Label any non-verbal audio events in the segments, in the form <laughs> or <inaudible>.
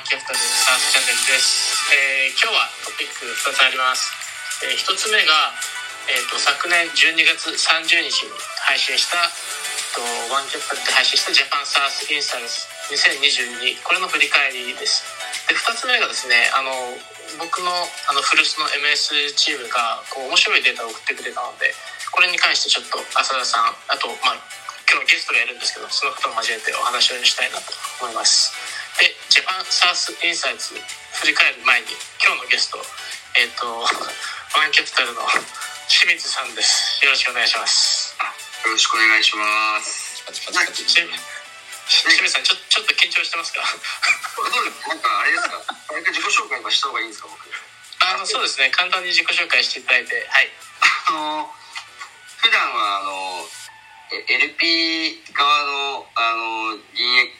ワンキャピタルサーチャンネルです、えー今日はトピック2つあります、え1つ目が、えー、と昨年12月30日に配信した、えーとワンキャピタルで配信したジャパンサースインサイズ2022これの振り返りです。で2つ目がですねあの僕のあの古巣の MS チームがこう面白いデータを送ってくれたのでこれに関してちょっと浅田さんあと、まあ、今日ゲストがいるんですけどその方を交えてお話をしたいなと思います。でジャパンサースインサイツ振り返る前に今日のゲストえっ、と <laughs> ワンキャピタルの清水さんです。よろしくお願いします。よろしくお願いします。清水さんちょちょっと緊張してますか？なんかあれですか？早く自己紹介はした方がいいんですか僕？あのそうですね。簡単に自己紹介していただいてはい。あの、普段はあの、え LP 側のあの DX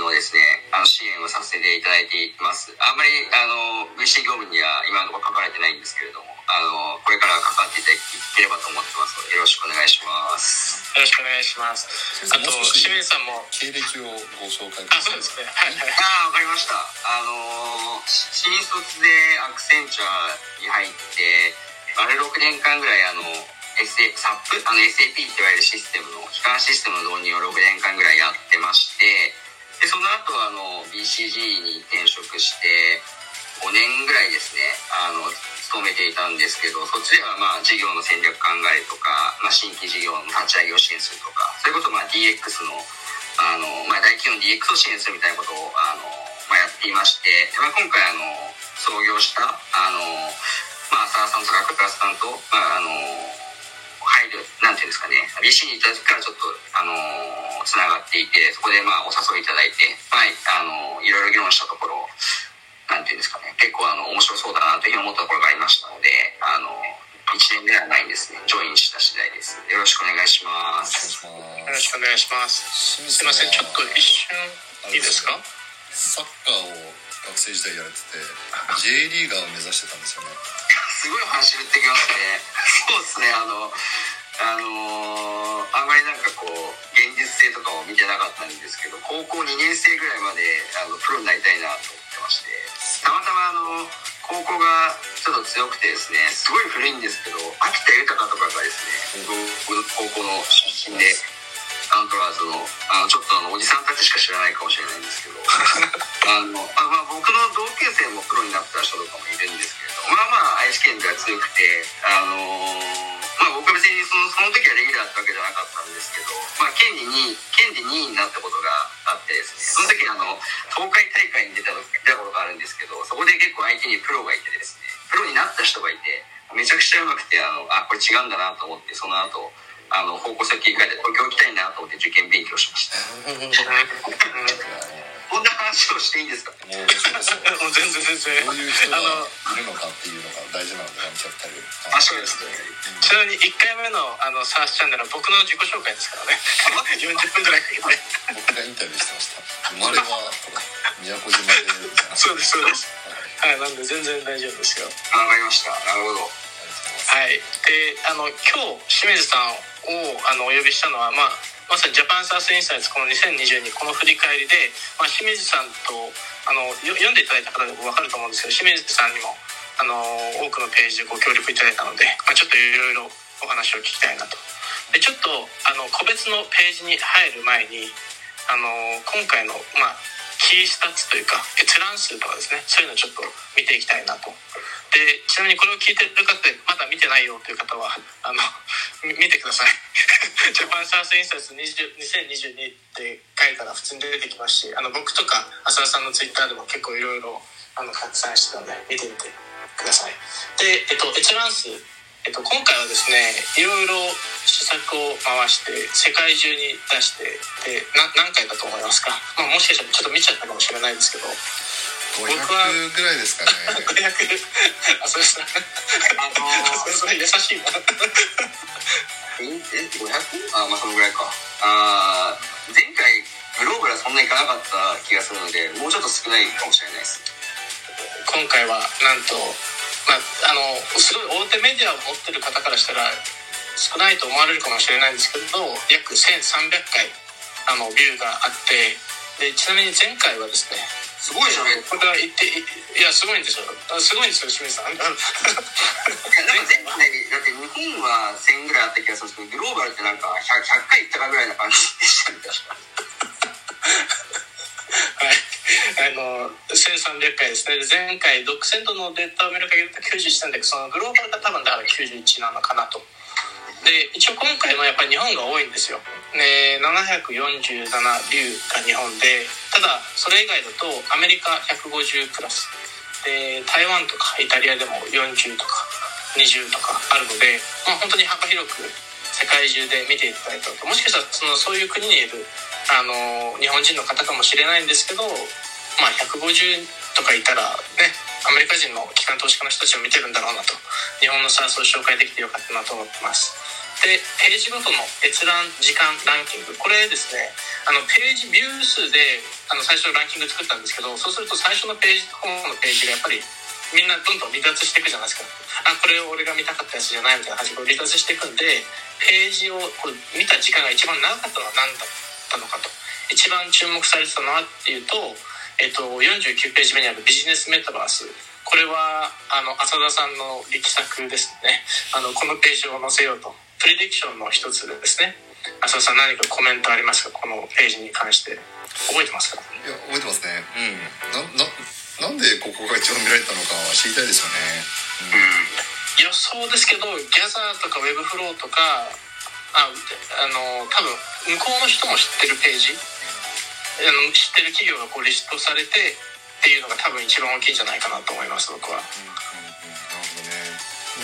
のですね、あの支援をさせていただいています。あんまりあの VC 業務には今のところ書かれてないんですけれども、あの、これから関わっていただければと思ってますので、よろしくお願いします。よろしくお願いしますあと清水さんも経歴をご紹介あそうですねはいはいああ、わかりました。あの新卒でアクセンチャーに入って、あれ6年間ぐらい、あの、SA、サップあの SAP って言われるシステムの、基幹システムの導入を6年間ぐらいやってまして、で、その後、あの、BCG に転職して、5年ぐらいですね、あの、勤めていたんですけど、そっちではまあ、事業の戦略考えとか、まあ、新規事業の立ち上げを支援するとか、それこそまあ、DX の、あの、まあ、大企業の DX を支援するみたいなことを、あの、まあ、やっていまして、まあ、今回、あの、創業した、あの、まあ、浅田さんとか倉さんと、まあ、あの、なんていうんですかね、BC に行った時からちょっと、あの、つながっていて、そこでまあ、お誘いいただいて、まあ、あの、いろいろ議論したところ、なんていうんですかね、結構、あの、面白そうだなというふうに思ったところがありましたので、あの、1年ではないんですね、ジョインした次第です。よろしくお願いします。およろしくお願いします。ますすいません。ちょっと一瞬いいですか？サッカーを学生時代やられてて J リーガーを目指してたんですよね。すごい話振ってきますね。そうですね、あの、あのーあんまりなんかこう、現実性とかを見てなかったんですけど、高校2年生ぐらいまで、あの、プロになりたいなと思ってまして、たまたまあの、高校がちょっと強くてですね、すごい古いんですけど、秋田豊とかがですね、高校の出身で、アントラーズの、あの、ちょっとあの、おじさんたちしか知らないかもしれないんですけど、<laughs> あの、あまあ、僕の同級生もプロになった人とかもいるんですけれど、まあまあ、愛知県では強くて、あのーまあ僕別にそのその時はレギュラーだってわけじゃなかったんですけど、まあ、県で2位、県で2位になったことがあってですね、その時あの、東海大会に出た出たことがあるんですけど、そこで結構相手にプロがいてですね、プロになった人がいて、めちゃくちゃうまくて、あの、あ、これ違うんだなと思って、その後、あの、方向性を切り替えて東京行きたいなと思って受験勉強しました。<laughs> こんな話をしていいんですか？もう面白いですよ全然全然。どういう人があのいるのかっていうのが大事なのでワンキャピタルあ、そうです。ね。ちなみに1回目のあのサースチャンネルは僕の自己紹介ですからね。<laughs> 40分ぐらいかけて僕がインタビューしてました。生まれは宮古島でそうですそうです。はい。はいなんで全然大丈夫ですよ。あわかりました。なるほど。はい。であの今日清水さんをあのお呼びしたのはまあまさにジャパンサースインサイツこの2022この振り返りで、まあ、清水さんとあの読んでいただいた方でも分かると思うんですけど清水さんにもあの多くのページでご協力いただいたので、まあ、ちょっといろいろお話を聞きたいなと。でちょっとあの個別のページに入る前にあの今回の、まあ、キースタッツというか閲覧数とかですね。そういうのをちょっと見ていきたいなと。でちなみにこれを聞いてる方でまだ見てないよという方はあの見てください。<laughs> ジャパンサースインサイツ20 2022って書いたら普通に出てきますしあの僕とか浅田さんのツイッターでも結構いろいろあの拡散してたので見てみてください。で、えっと、閲覧数。えっと、今回はですねいろいろ施策を回して世界中に出してでな何回だと思いますか、まあ、もしかしたらちょっと見ちゃったかもしれないですけど。500ぐらいですかね。<laughs> 500あそれさあの <laughs> それそれ優しいな。え、500? あ、まあそのぐらいか。あー前回、グローバルはそんなにいかなかった気がするので、もうちょっと少ないかもしれないです。今回はなんと、まあ、あのすごい大手メディアを持ってる方からしたら少ないと思われるかもしれないんですけど約1300回あのビューがあってでちなみに前回はですねすごいじゃないこれは言っていいやすごいんですよ。あすごいんですよ清水さん。なんか前回だって日本は1000ぐらいあった気がするんですけどグローバルってなんか 100, 100回いったかぐらいな感じでしたね。確かはい、あの1300回ですね。で前回独占度のデータを見る限りだと91なんだけどそのグローバルが多分だから91なのかなと。で一応今回もやっぱり日本が多いんですよで747流が日本でただそれ以外だとアメリカ150プラス。で台湾とかイタリアでも40とか20とかあるので、まあ、本当に幅広く世界中で見ていただいたと。もしかしたらそのそういう国にいるあの日本人の方かもしれないんですけど、まあ、150とかいたらねアメリカ人の機関投資家の人たちを見てるんだろうなと。日本のサースを紹介できてよかったなと思ってます。でページごとの閲覧時間ランキング。これですねあのページビュー数であの最初ランキング作ったんですけどそうすると最初のページと後のページがやっぱりみんなどんどん離脱していくじゃないですか。あこれ俺が見たかったやつじゃないみたいな感じで離脱していくんでページをこう見た時間が一番長かったのは何だったのかと。一番注目されてたのはっていうと、えっと、49ページ目にあるビジネスメタバース。これはあの浅田さんの力作ですね。あのこのページを載せようと。プレディクションの一つでですね。浅田さん何かコメントありますか？このページに関して。覚えてますか？いや覚えてますね。うん。なななんでここが一番見られたのかは知りたいですよね、予想ですけどギャザーとかウェブフローとかああの多分向こうの人も知ってるページ？あの知ってる企業がこうリストされてっていうのが多分一番大きいんじゃないかなと思います僕は。うんうんうん、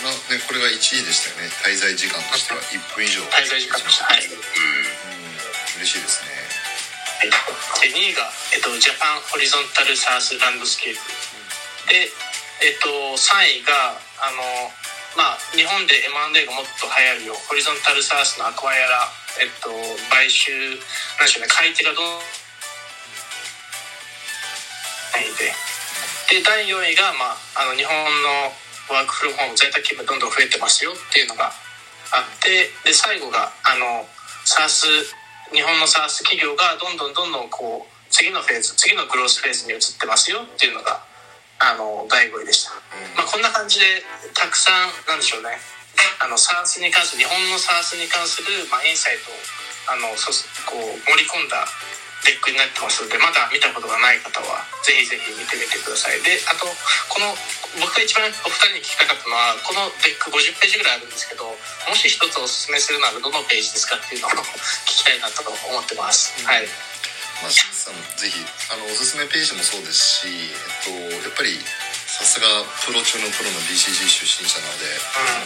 なねこれが1位でしたよね。滞在時間としては1分以上。滞在時間としてはい、うん。嬉しいですね。はい、で2位が、えっと、 Japan horizontal SaaS landscape で、えっと、3位があの、まあ、日本で M&A がもっと流行るよ horizontal SaaS の acquirer、えっと、買収なんでしょうね。買い手がどうでで第4位が、まあ、あの日本のワークフローホーム在宅勤務どんどん増えてますよっていうのがあってで最後があの SARS 日本の SARS 企業がどんどんどんどんこう次のフェーズ次のグロースフェーズに移ってますよっていうのがあの第5位でした、まあ、こんな感じでたくさんなんでしょうね。あの SARS に関する日本の SARS に関する、まあ、インサイトをあのそこう盛り込んだ deck になってますのでまだ見たことがない方はぜひぜひ見てみてください。であとこの僕が一番お二人に聞きたかったのはこの deck 50ページぐらいあるんですけどもし一つおすすめするならどのページですかっていうのを聞きたいなと思ってます、はい。まあ、清水さんもぜひあのおすすめページもそうですし、えっと、やっぱりさすがプロ中のプロの BCG 出身者なので、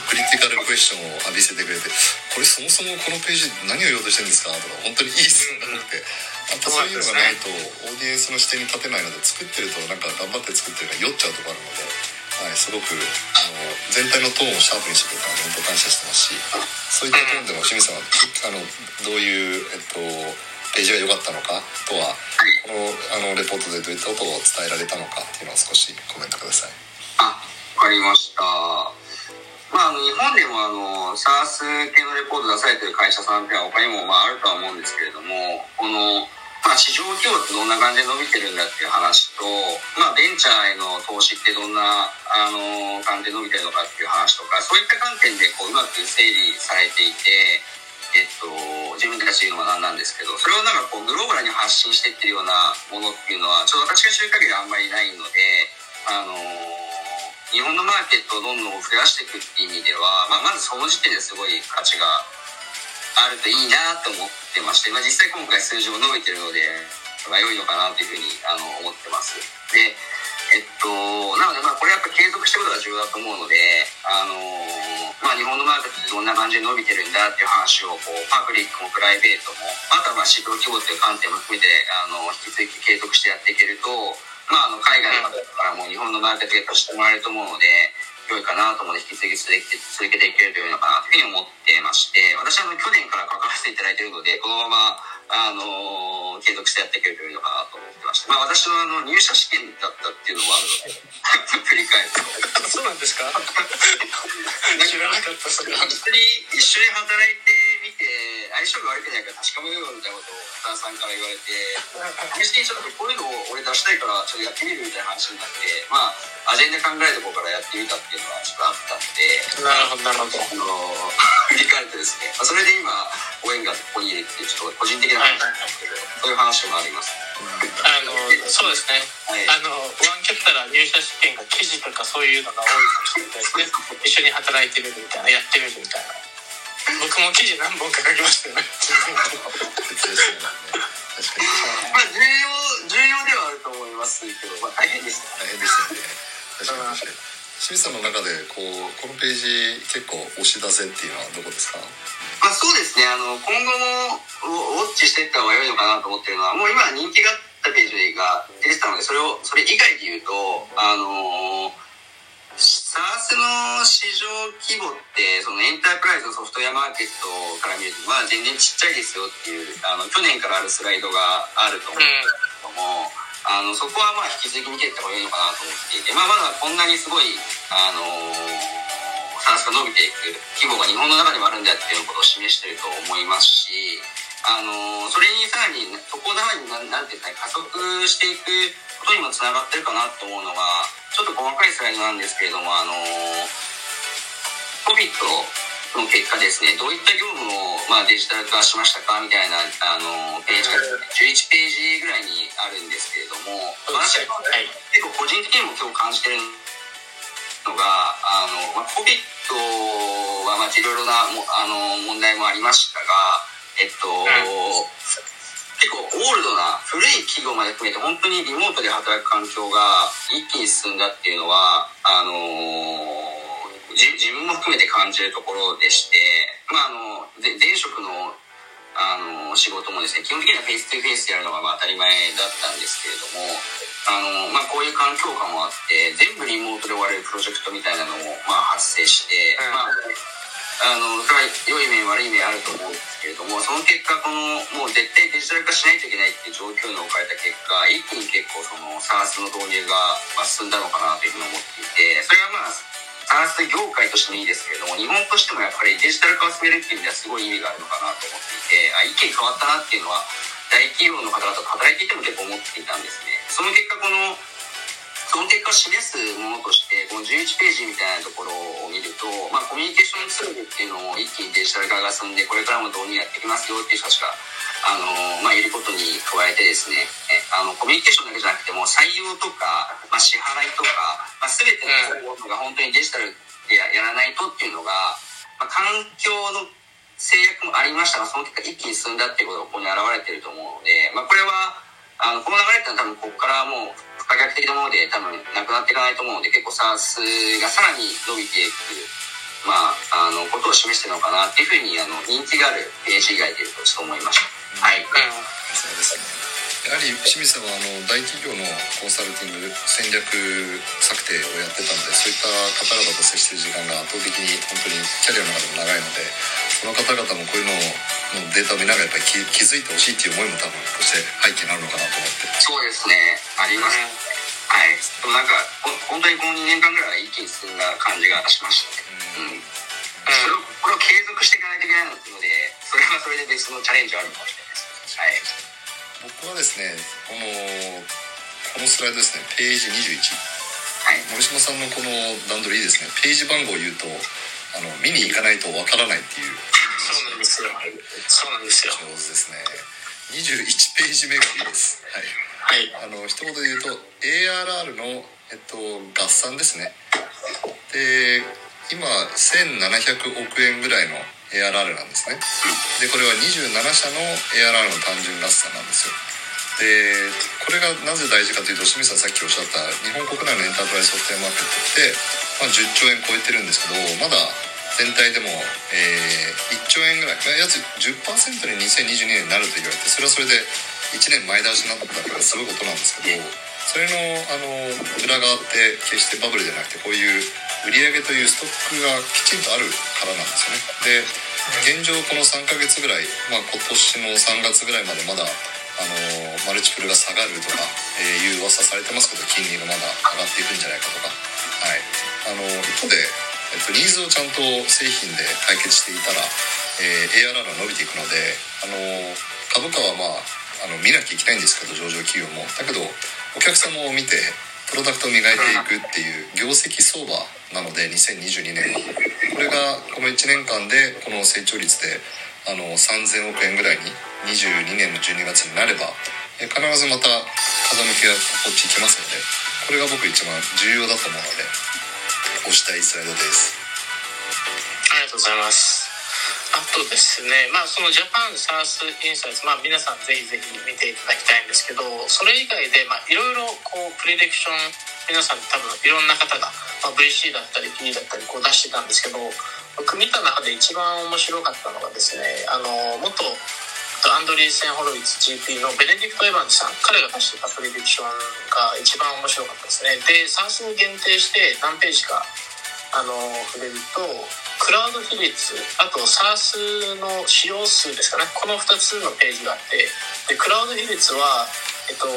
critical question を浴びせてくれてこれそもそもこのページ何を言おうとしてるんですか？とか本当にいい質問がなくて。やっぱそういうのがないとオーディエンスの視点に立てないので作ってるとなんか頑張って作ってるから酔っちゃうところあるので、はい、すごくあの全体のトーンをシャープにしてくれたので本当感謝してますし。そういったトーンでも清水さんはあのどういう、えっと、ページが良かったのかとはこのあのレポートでどういったことを伝えられたのかっていうのを少しコメントください。あわかりましたまあ、日本でもあの SARS 系のレポート出されてる会社さんっていうのは他にもまああるとは思うんですけれどもこの、まあ、市場規模ってどんな感じで伸びてるんだっていう話と、まあ、ベンチャーへの投資ってどんなあの感じで伸びてるのかっていう話とかそういった観点でこううまく整理されていて。えっと、自分たちで言うのは何なんですけどそれをなんかこうグローバルに発信してってるようなものっていうのはちょっと私が知る限りあんまりないのであの日本のマーケットをどんどん増やしていくっていう意味では、まあ、まずその時点ですごい価値があるといいなと思ってまして、まあ、実際今回数字も伸びてるので、まあ、良いのかなというふうにあの思ってます。でえっと、なので、まあ、これやっぱ継続してことが重要だと思うので、あのまあ、日本のマーケットってどんな感じで伸びてるんだっていう話をこうパブリックもプライベートもあとはまあ市場規模という観点も含めてあの引き続き継続してやっていけると、まあ、あの海外の方からも日本のマーケットゲットしてもらえると思うので良いかなと思って引き続き続けていけるというのかなというふうに思ってまして私は去年から関わらせていただいているのでこのままあの継続してやっていけるというのかなと思ってまして、まあ、私のあの入社試験だったっていうのもあるので振り返ると。<laughs> そうなんですか？<laughs> 知らなかったそれは一緒に一緒に働いてみて相性が悪くないから確かめようみたいなことを田中さんから言われて試しにちょっとこういうのを俺出したいからちょっとやってみるみたいな話になってまあアジェンダ考えるところからやってみたっていうのはちょっとあったんで。なるほどなるほど。あの <laughs> 振り返るとですね、まあそれで今ご縁がここにいるっていうちょっと個人的な話なんですけどそういう話もあります。あのそうですね。はい。あのワンキャピタルは入社試験が記事とかそういうのが多いかもしれないですね。<laughs> 一緒に働いてみるみたいなやってみるみたいな。僕も記事何本か書きましたよね。<laughs> 重要重要ではあると思いますけど、まあ、大変ですね大変ですよね清水さんの中でこうこのページ結構押し出せっていうのはどこですか？まあ、そうですね。あの今後もウォッチしていった方が良いのかなと思ってるのはもう今人気があったページが出てたのでそれをそれ以外で言うとあの SARS の市場規模ってそのエンタープライズのソフトウェアマーケットから見るとまあ全然ちっちゃいですよっていうあの去年からあるスライドがあると思うんですけども、あのそこはまあ引き続き見ていった方がいいのかなと思っていて、まあ、まだこんなにすごいあの SARS が伸びていく規模が日本の中でもあるんだっていうことを示してると思いますしあのそれにさらにそこをさらになんていうんですかね加速していくことにもつながってるかなと思うのがちょっと細かいスライドなんですけれどもあの COVID の結果ですねどういった業務を、まあ、デジタル化しましたか？みたいなあのページが11ページぐらいにあるんですけれども私ははい。結構個人的にも今日感じてるのがあの、まあ、COVID はまあいろいろなもあの問題もありましたがえっと、結構オールドな古い企業まで含めて本当にリモートで働く環境が一気に進んだっていうのはあのじ自分も含めて感じるところでして、まあ、あのぜ前職のあの仕事もですね基本的にはフェイス2フェイスでやるのがまあ当たり前だったんですけれどもあの、まあ、こういう環境下もあって全部リモートで終われるプロジェクトみたいなのもまあ発生して、うん。まああの良い面悪い面あると思うんですけれどもその結果このもう絶対デジタル化しないといけないっていう状況に置かれた結果一気に結構その SARS の導入がまあ進んだのかなというふうに思っていてそれはまあ SARS 業界としてもいいですけれども日本としてもやっぱりデジタル化を進めるっていう意味ではすごい意味があるのかなと思っていてあ意見変わったなっていうのは大企業の方々と働いていても結構思っていたんですね。その結果このその結果を示すものとしてこの11ページみたいなところを見ると、まあ、コミュニケーションツールっていうのを一気にデジタル化が進んでこれからも導入やっていきますよっていう人たちがあの、まあ、いることに加えてですねあのコミュニケーションだけじゃなくても採用とか、まあ、支払いとか、まあ、全てのことが本当にデジタルでややらないとっていうのが、まあ、環境の制約もありましたがその結果一気に進んだっていうことがここに表れてると思うので、まあ、これはあのこの流れってのは多分ここからもう可逆的なもので多分なくなっていかないと思うので結構 SARS がさらに伸びていく、まあ、あのことを示してるのかなっていうふうにあの人気があるページ以外でいうとちょっと思いました。はいうんそうですねやはり清水さんはあの大企業のコンサルティング戦略策定をやってたのでそういった方々と接してる時間が圧倒的に本当にキャリアの中でも長いのでその方々もこういうののデータを見ながらやっぱり気気づいてほしいっていう思いも多分として背景にあるのかなと思って。そうですね。あります、はい。でもなんかほ本当にこの2年間ぐらいは一気に進んだ感じがしましたね。うん。それをこれを継続していかないといけないのでそれはそれで別のチャレンジはあるかもしれないですはい。僕はですねこのこのスライドですね。ページ21はい。森島さんのこの段取りいいですね。ページ番号を言うとあの見に行かないとわからないっていうそうなんですよ。そうなんですよ。上手ですね。21ページ目がいいです。はい。はい。あの一言で言うと ARR の、えっと、合算ですね。で今1700億円ぐらいの ARR なんですね。でこれは27社の ARR の単純合算なんですよ。でこれがなぜ大事かというと清水さんさっきおっしゃった日本国内のエンタープライズソフトウェアマーケットって、まあ、10兆円超えてるんですけどまだ全体でも、えー1兆円ぐらい。まあ約10%に2022年になると言われてそれはそれで1年前倒しになったからすごいことなんですけどそれのあの裏側って決してバブルじゃなくてこういう売上というストックがきちんとあるからなんですよね。で現状この3ヶ月ぐらい、まあ、今年の3月ぐらいまでまだあのマルチプルが下がるとか、えーいう噂されてますけど金利がまだ上がっていくんじゃないかとか、はい、あの一方で、えっと、ニーズをちゃんと製品で解決していたらえー、ARR が伸びていくのであの株価はまああの見なきゃいけないんですけど上場企業も。だけどお客様を見てプロダクトを磨いていくっていう業績相場なので2022年は。これがこの1年間でこの成長率であの3000億円ぐらいに22年の12月になれば必ずまた風向きがこっち行きますのでこれが僕一番重要だと思うので押したいスライドです。ありがとうございます。あとですねまあそのジャパンサースインサイツまあ皆さんぜひぜひ見ていただきたいんですけどそれ以外でまあいろいろこうプレディクション皆さん多分いろんな方が、まあ、VC だったり P だったりこう出してたんですけど僕見た中で一番面白かったのがですねあの元アンドリーセン・ホロイツ GP のベネディクト・エヴァンズさん彼が出してたプレディクションが一番面白かったですね。で算数に限定して何ページかあの触れるとクラウド比率あと SARS の使用数ですかね。この2つのページがあってでクラウド比率は、えっと、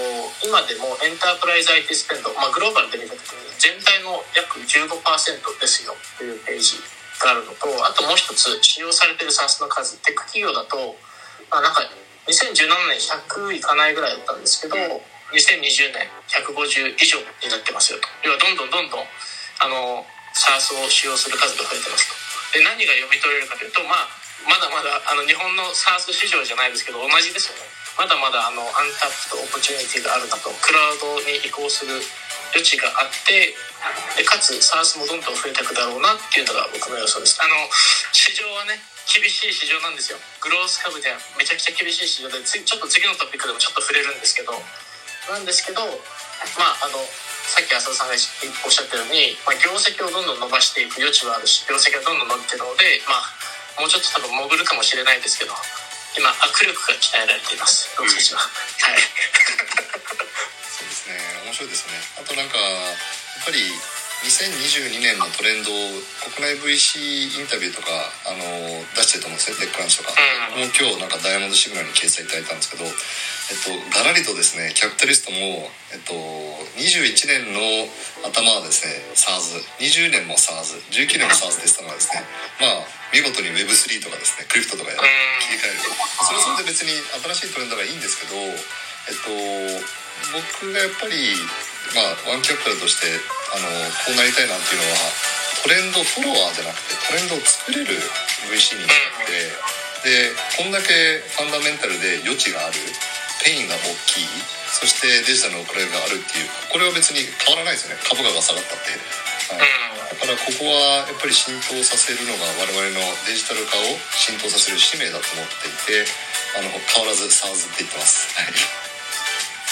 今でもエンタープライズ IT スペンド、まあ、グローバルで見た時に全体の約15%ですよ。というページがあるのとあともう一つ使用されてる SARS の数テック企業だとあ、なんか2017年100いかないぐらいだったんですけど2020年150以上になってますよと。要はどんどんどんどんあの SARS を使用する数が増えてますと。で何が読み取れるかというと、まあ、まだまだあの日本の SARS 市場じゃないですけど同じですよね。まだまだあのアンタップとオプチュニティがあるなと。クラウドに移行する余地があってでかつ SARS もどんどん増えていくだろうなっていうのが僕の予想です。あの市場はね厳しい市場なんですよ。グロース株ではめちゃくちゃ厳しい市場でちょっと次のトピックでもちょっと触れるんですけど。なんですけどまああのさっき浅田さんがおっしゃったように、まあ、業績をどんどん伸ばしていく余地はあるし業績がどんどん伸びてるのでまあもうちょっと多分潜るかもしれないですけど今握力が鍛えられています。僕たちは、はい。そうですね。面白いですね。あとなんかやっぱり2022年のトレンドを国内 VC インタビューとかあの出してると思うんですねテックランチとか、もう今日なんかダイヤモンドシグナルに掲載いただいたんですけど、えっと、がらりとですねキャピタリストも、えっと、21年の頭はですね SARS20 年も SARS19 年も SARS でしたのがですねまあ見事に Web3 とかですねクリプトとかや切り替える。それはそれで別に新しいトレンドがいいんですけどえっと僕がやっぱりまあワンキャピタルとしてあのこうなりたいなっていうのはトレンドフォロワーじゃなくてトレンドを作れる VC にしたくてでこんだけファンダメンタルで余地があるペインが大きいそしてデジタルの遅れがあるっていうこれは別に変わらないですよね。株価が下がったって、はい、だからここはやっぱり浸透させるのが我々のデジタル化を浸透させる使命だと思っていてあの変わらず SARS って言ってます、はい、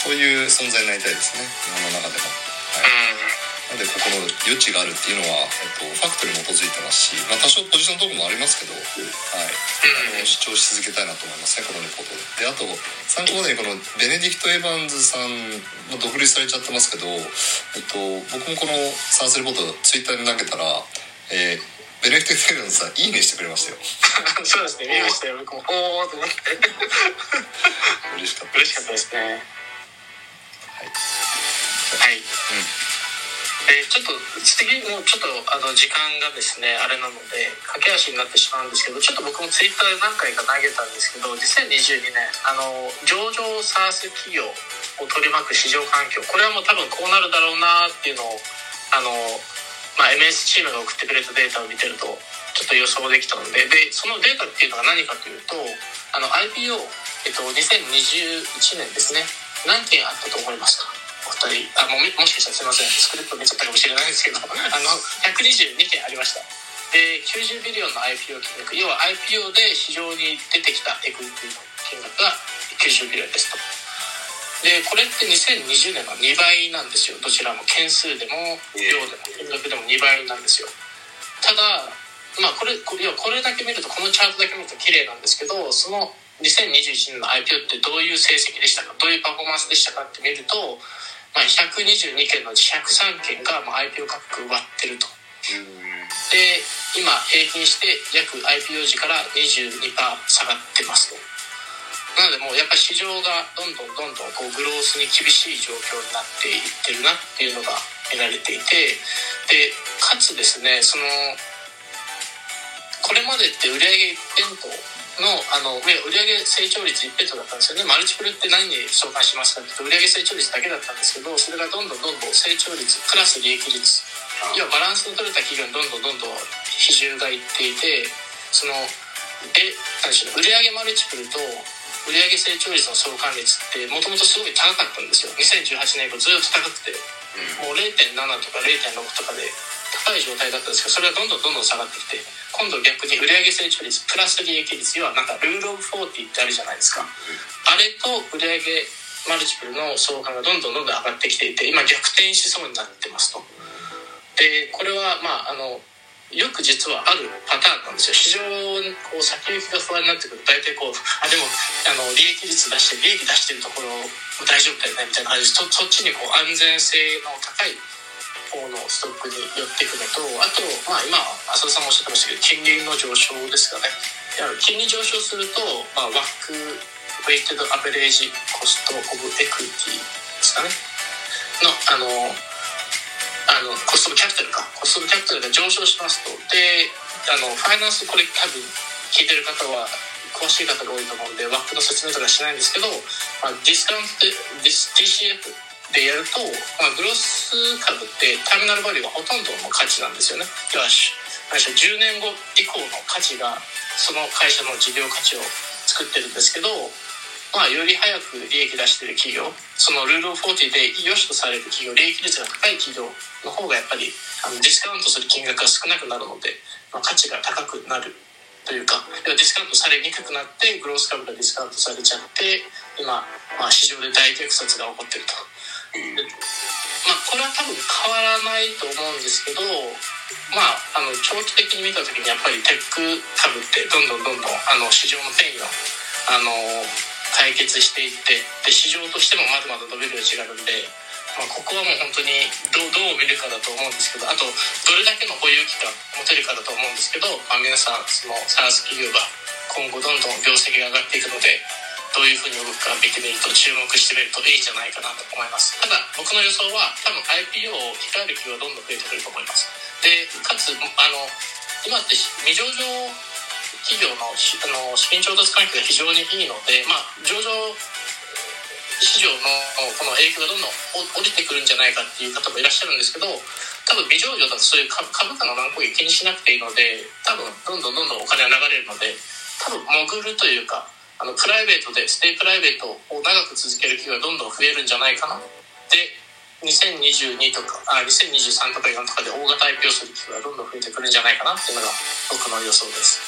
そういう存在になりたいですね。日本の中でも。はい。なのでここの余地があるっていうのは、えっと、ファクトに基づいてますし、まあ、多少ポジショントークもありますけど、はい、あの主張し続けたいなと思いますねこのレポートで。であと参考までにこのベネディクト・エヴァンズさんも独立されちゃってますけど、えっと、僕もこのサースレポートツイッターに投げたら、えーベネディクト・エヴァンズさんいいねしてくれましたよ。<laughs> そうですね見ましたよ。僕もおおと思って <laughs> 嬉しかった嬉しかったですねはい、はい、うん。えー、ちょっと次もちょっとあの時間がですねあれなので駆け足になってしまうんですけどちょっと僕もツイッターで何回か投げたんですけど2022年あの上場 SARS 企業を取り巻く市場環境これはもう多分こうなるだろうなっていうのをあの、まあ、MS チームが送ってくれたデータを見てるとちょっと予想できたのででそのデータっていうのが何かというとあの IPO、えっと、2021年ですね何件あったと思いますか？お二人。あももしかしたらすいません。スクリプト見ちゃったかもしれないんですけど。<laughs> あの122件ありました。で90 billion の IPO 金額要は IPO で市場に出てきたエクイティの金額が90 billion ですと。でこれって2020年の2倍なんですよ。どちらも件数でも量でも金額でも2倍なんですよ。ただまあこれ要はこれだけ見るとこのチャートだけ見ると綺麗なんですけどその2021年の IPO ってどういう成績でしたか？どういうパフォーマンスでしたかって見るとまあ、122件のうち103件がまあ IPO 価格割ってると。で今平均して約 IPO 時から22%下がってますと。なのでもうやっぱ市場がどんどんどんどんこうグロースに厳しい状況になっていってるなっていうのが見られていてでかつですねそのこれまでって売上一辺倒のあの売上成長率一辺倒だったんですよね。マルチプルって何に相関しますかって言うと売上成長率だけだったんですけどそれがどんどんどんどん成長率プラス利益率。要はバランスの取れた企業にどんどんどんどん比重がいっていてそのえ何でしょう売上マルチプルと売上成長率の相関率ってもともとすごい高かったんですよ。2018年以降ずっと高くて。もう0.7とか0.6とかで高い状態だったんですけどそれがどんどんどんどん下がってきて今度逆に売上成長率プラス利益率要はなんか rule of forty ってあるじゃないですか。あれと売上マルチプルの相関がどんどんどんどん上がってきていて今逆転しそうになってますと。でこれはまああのよく実はあるパターンなんですよ。市場にこう先行きが不安になってくると大体こうあでもあの利益率出して利益出してるところ大丈夫だよねみたいな感じでそそっちにこう安全性の高い方のストックに寄っていくのとあと、まあ、今浅田さんもおっしゃってましたけど金利の上昇ですかね。金利上昇すると、まあ、 WACC weighted average cost of equity ですかね。のあのあのコストオブキャピタルか。コストオブキャピタルが上昇しますと。であのファイナンスこれ多分聞いてる方は詳しい方が多いと思うんでワックの説明とかしないんですけど、まあ、ディスカウントディス DCF でやると、まあ、グロス株ってターミナルバリューがほとんどの価値なんですよね要は10年後以降の価値がその会社の事業価値を作ってるんですけどまあ、より早く利益出してる企業その rule of forty で良しとされる企業利益率が高い企業の方がやっぱりあのディスカウントする金額が少なくなるので、まあ、価値が高くなるというかディスカウントされにくくなってグロース株がディスカウントされちゃって今、まあ、市場で大虐殺が起こってると。まあ、これは多分変わらないと思うんですけど、まあ、あの長期的に見た時にやっぱりテック株ってどんどんどんどんあの市場の転移をあの解決していってで市場としてもまだまだ伸びる余地があるんで、まあ、ここはもう本当にどうどう見るかだと思うんですけどあとどれだけの保有期間持てるかだと思うんですけど、まあ、皆さんその SARS 企業が今後どんどん業績が上がっていくのでどういうふうに動くか見てみると注目してみるといいんじゃないかなと思います。ただ僕の予想は多分 IPO を控える企業がどんどん増えてくると思います。でかつあの今って未上場企業のあの資金調達環境が非常にいいので、まあ、上場市場のこの影響がどんどん降りてくるんじゃないかっていう方もいらっしゃるんですけど多分未上場だとそういう株価の乱高下気にしなくていいので多分どんどんどんどんお金が流れるので多分潜るというかあのプライベートでステイプライベートを長く続ける企業がどんどん増えるんじゃないかな。で2022とかあ2023とか4とかで大型 IPO する企業がどんどん増えてくるんじゃないかなっていうのが僕の予想です。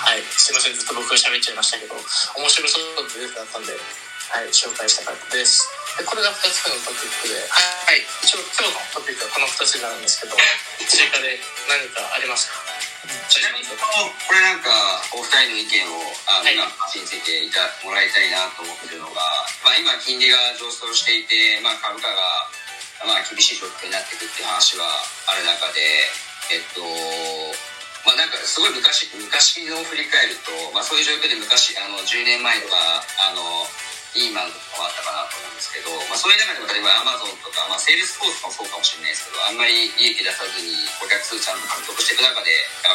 はい。すいません。ずっと僕が喋っちゃいましたけど面白そうで出てたんではい。紹介したかったです。でこれが2つ目のトピックではい。一応今日のトピックはこの2つになるんですけど追加で何かありますか？ちなみにこれなんかお二人の意見をあの、はい、についていたもらいたいなと思ってるのが、まあ、今金利が上昇していて、まあ、株価が、まあ、厳しい状況になっていくっていう話はある中でえっとまあなんかすごい昔昔の振り返ると、まあ、そういう状況で昔あの10年前とかあのリーマンとかもあったかなと思うんですけど、まあ、そういう中でも例えばアマゾンとか、まあ、セールスフォースもそうかもしれないですけどあんまり利益出さずに顧客数ちゃんと獲得していく中で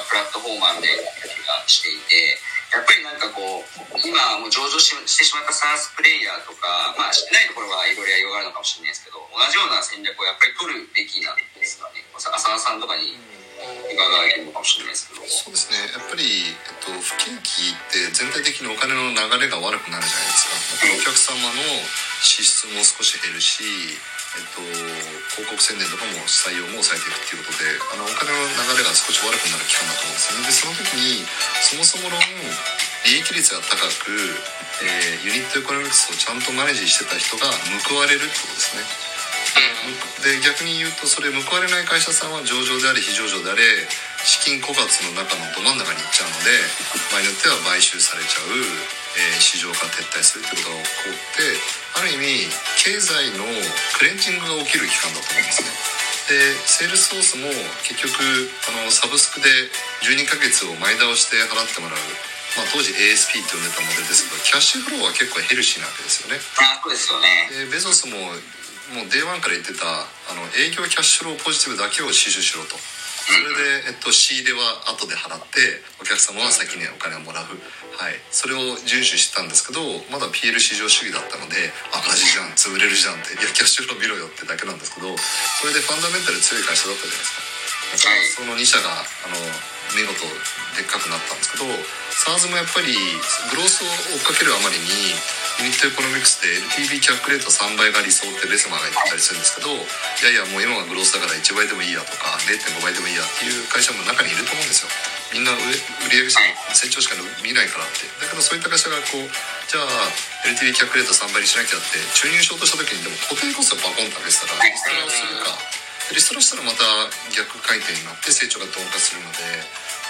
プラットフォーマーでがしていてやっぱりなんかこう今もう上場してしまった SaaS プレイヤーとか、まあ、してないところはいろいろやりようがあるのかもしれないですけど同じような戦略をやっぱり取るべきなんですかね。浅田さんとかに伺えるのかもしれないですけどそうですね。やっぱり、えっと、不景気って全体的にお金の流れが悪くなるじゃないですか。お客様の支出も少し減るし、えっと、広告宣伝とかも採用も抑えていくっていうことであのお金の流れが少し悪くなる期間だと思うんですよね。でその時にそもそも論利益率が高く、えー、 unit economics をちゃんとマネージしてた人が報われるってことですね。で逆に言うとそれ報われない会社さんは上場であれ非上場であれ資金枯渇の中のど真ん中に行っちゃうので場合によっては買収されちゃう、えー、市場から撤退するってことが起こってある意味経済のクレンジングが起きる期間だと思うんですね。でセールスソースも結局あのサブスクで12ヶ月を前倒して払ってもらうまあ、当時 ASP って呼んでたモデルですけどキャッシュフローは結構ヘルシーなわけですよね。あそうですよねでベゾスももう Day1 から言ってたあの営業キャッシュフローポジティブだけを死守しろと。それで、えっと、仕入れは後で払ってお客様は先にお金をもらう、はい、それを遵守してたんですけどまだ PL 市場主義だったので赤字じゃん潰れるじゃんっていやキャッシュフロー見ろよってだけなんですけどそれでファンダメンタル強い会社だったじゃないですか。その2社があの見事でっかくなったんですけど SaaS もやっぱりグロースを追っかけるあまりに unit economics で LTV キャックレート3倍が理想ってベッセマーが言ったりするんですけどいやいやもう今がグロースだから1倍でもいいやとか0.5倍でもいいやっていう会社も中にいると思うんですよ。みんな売上成長しか見ないからって。だけどそういった会社がこうじゃあ LTV キャックレート3倍にしなきゃって注入しようとした時にでも固定コストバコンと上げてたらリストラをするか。リストラしたらまた逆回転になって成長が鈍化するので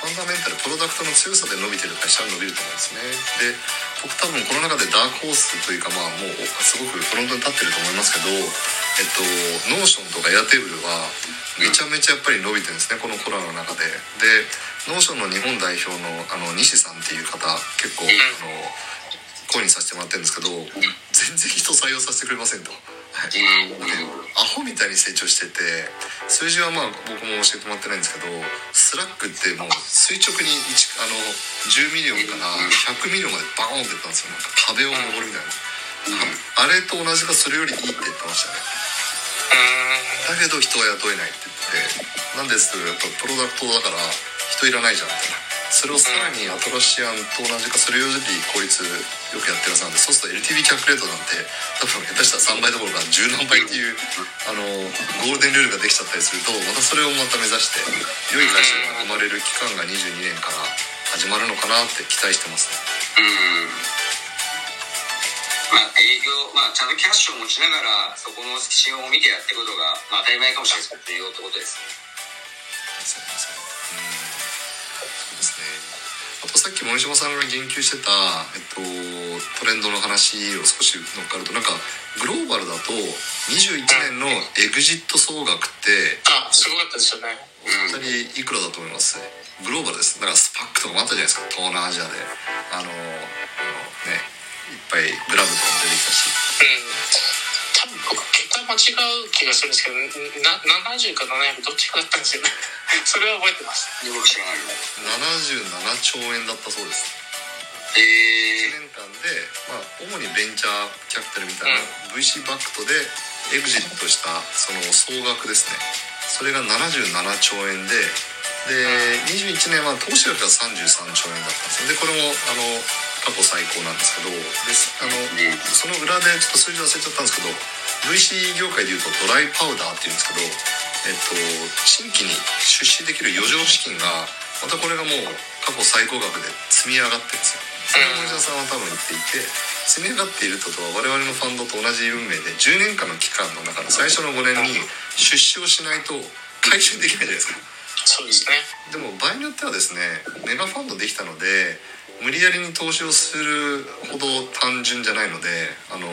ファンダメンタルプロダクトの強さで伸びてる会社は伸びると思うんですね。で僕多分この中でダークホースというかまあもうすごくフロントに立ってると思いますけどえっと Notion とか Airtable はめちゃめちゃやっぱり伸びてるんですねこのコロナの中で。でノーションの日本代表のあの西さんっていう方結構あの懇意にさせてもらってるんですけど全然人採用させてくれませんと。はい、でアホみたいに成長してて数字はまあ僕も教えてもらってないんですけどスラックってもう垂直に1あの10ミリオンから100ミリオンまでバーンっていったんですよ。なんか壁を登るみたいな、あれと同じかそれよりいいって言ってましたね。だけど人は雇えないって言ってなんですけどやっぱプロダクトだから人いらないじゃんみたいなそれをさらに Atlassian と同じかそれより効率よくやってるやつなんでそうすると LTV キャックレートなんて多分下手したら3倍どころか10何倍っていうあのゴールデンルールができちゃったりするとまたそれをまた目指して良い会社が生まれる期間が22年から始まるのかなって期待してますね。まあ、営業、まあ、ちゃんとキャッシュを持ちながらそこの指標を見てやっていくことが、まあ、当たり前かもしれないですけど重要ってことですね。あとさっき森島さんが言及してた、えっと、トレンドの話を少し乗っかるとなんかグローバルだと21年のエグジット総額ってあすごかったですよね。お二人いくらだと思います？グローバルです。だからスパックとかもあったじゃないですか。東南アジアで。あのあのねいっぱいグラブとかも出てきたし。うん。多分間違う気がするんですけどな70か700どっちかだったんですよね。<laughs> それは覚えてます。僕知らない77兆円だったそうです。え。ー、1年間で、まあ、主にベンチャーキャピタルみたいな VC バックトでエグジットしたその総額ですね。それが77兆円でで21年は投資額が33兆円だったんですよ。でこれもあの過去最高なんですけどであのその裏でちょっと数字忘れちゃったんですけど VC 業界でいうとドライパウダーっていうんですけどえっと、新規に出資できる余剰資金がまたこれがもう過去最高額で積み上がってるんですよ。それを森田さんは多分言っていて積み上がっているとは我々のファンドと同じ運命で10年間の期間の中の最初の5年に出資をしないと回収できないじゃないですか。そうですね。でも場合によってはですねメガファンドできたので無理やりに投資をするほど単純じゃないのであの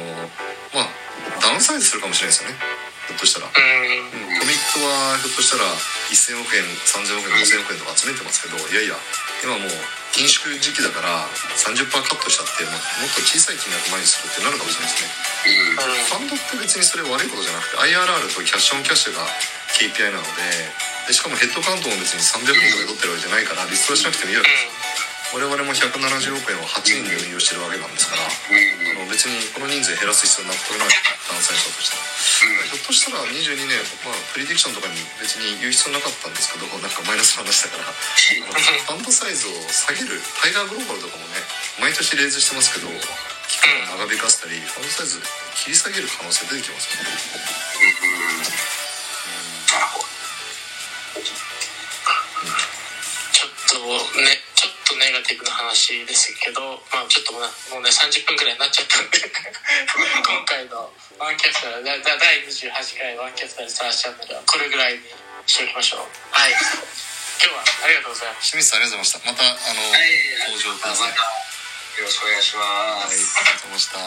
まあダウンサイズするかもしれないですよね。ひょっとしたら、うん。コミットはひょっとしたら1000億円3000億円5000億円とか集めてますけどいやいや今もう緊縮時期だから30%カットしちゃってももっと小さい金額前にするってなるかもしれないですね。うん。ファンドって別にそれ悪いことじゃなくて IRR とキャッシュオンキャッシュが KPI なのででしかもヘッドカウントも別に300人とか取ってるわけじゃないからリストラしなくてもいいわけですよ我々も170億円を8人で運用してるわけなんですからあの別にこの人数減らす必要なくないダウンサイドだとしたらひょっとしたら22年、まあ、プリディクションとかに別に言う必要なかったんですけどなんかマイナスの話だから。<laughs> ファンドサイズを下げるタイガーグローバルとかもね毎年レーズしてますけど期間を長引かせたりファンドサイズ切り下げる可能性出てきますよね。なるほどちょっとねとネガティブな話ですけどまあちょっともうね30分くらいになっちゃったんで <laughs> 今回のワンキャピタルだだ第28回ワンキャピタルサーチャンネルはこれぐらいにしておきましょう。はい。今日はありがとうございました。清水さんありがとうございました。またあの、はい。登場ください。よろしくお願いしまはいありす、がとうございました。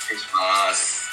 失礼します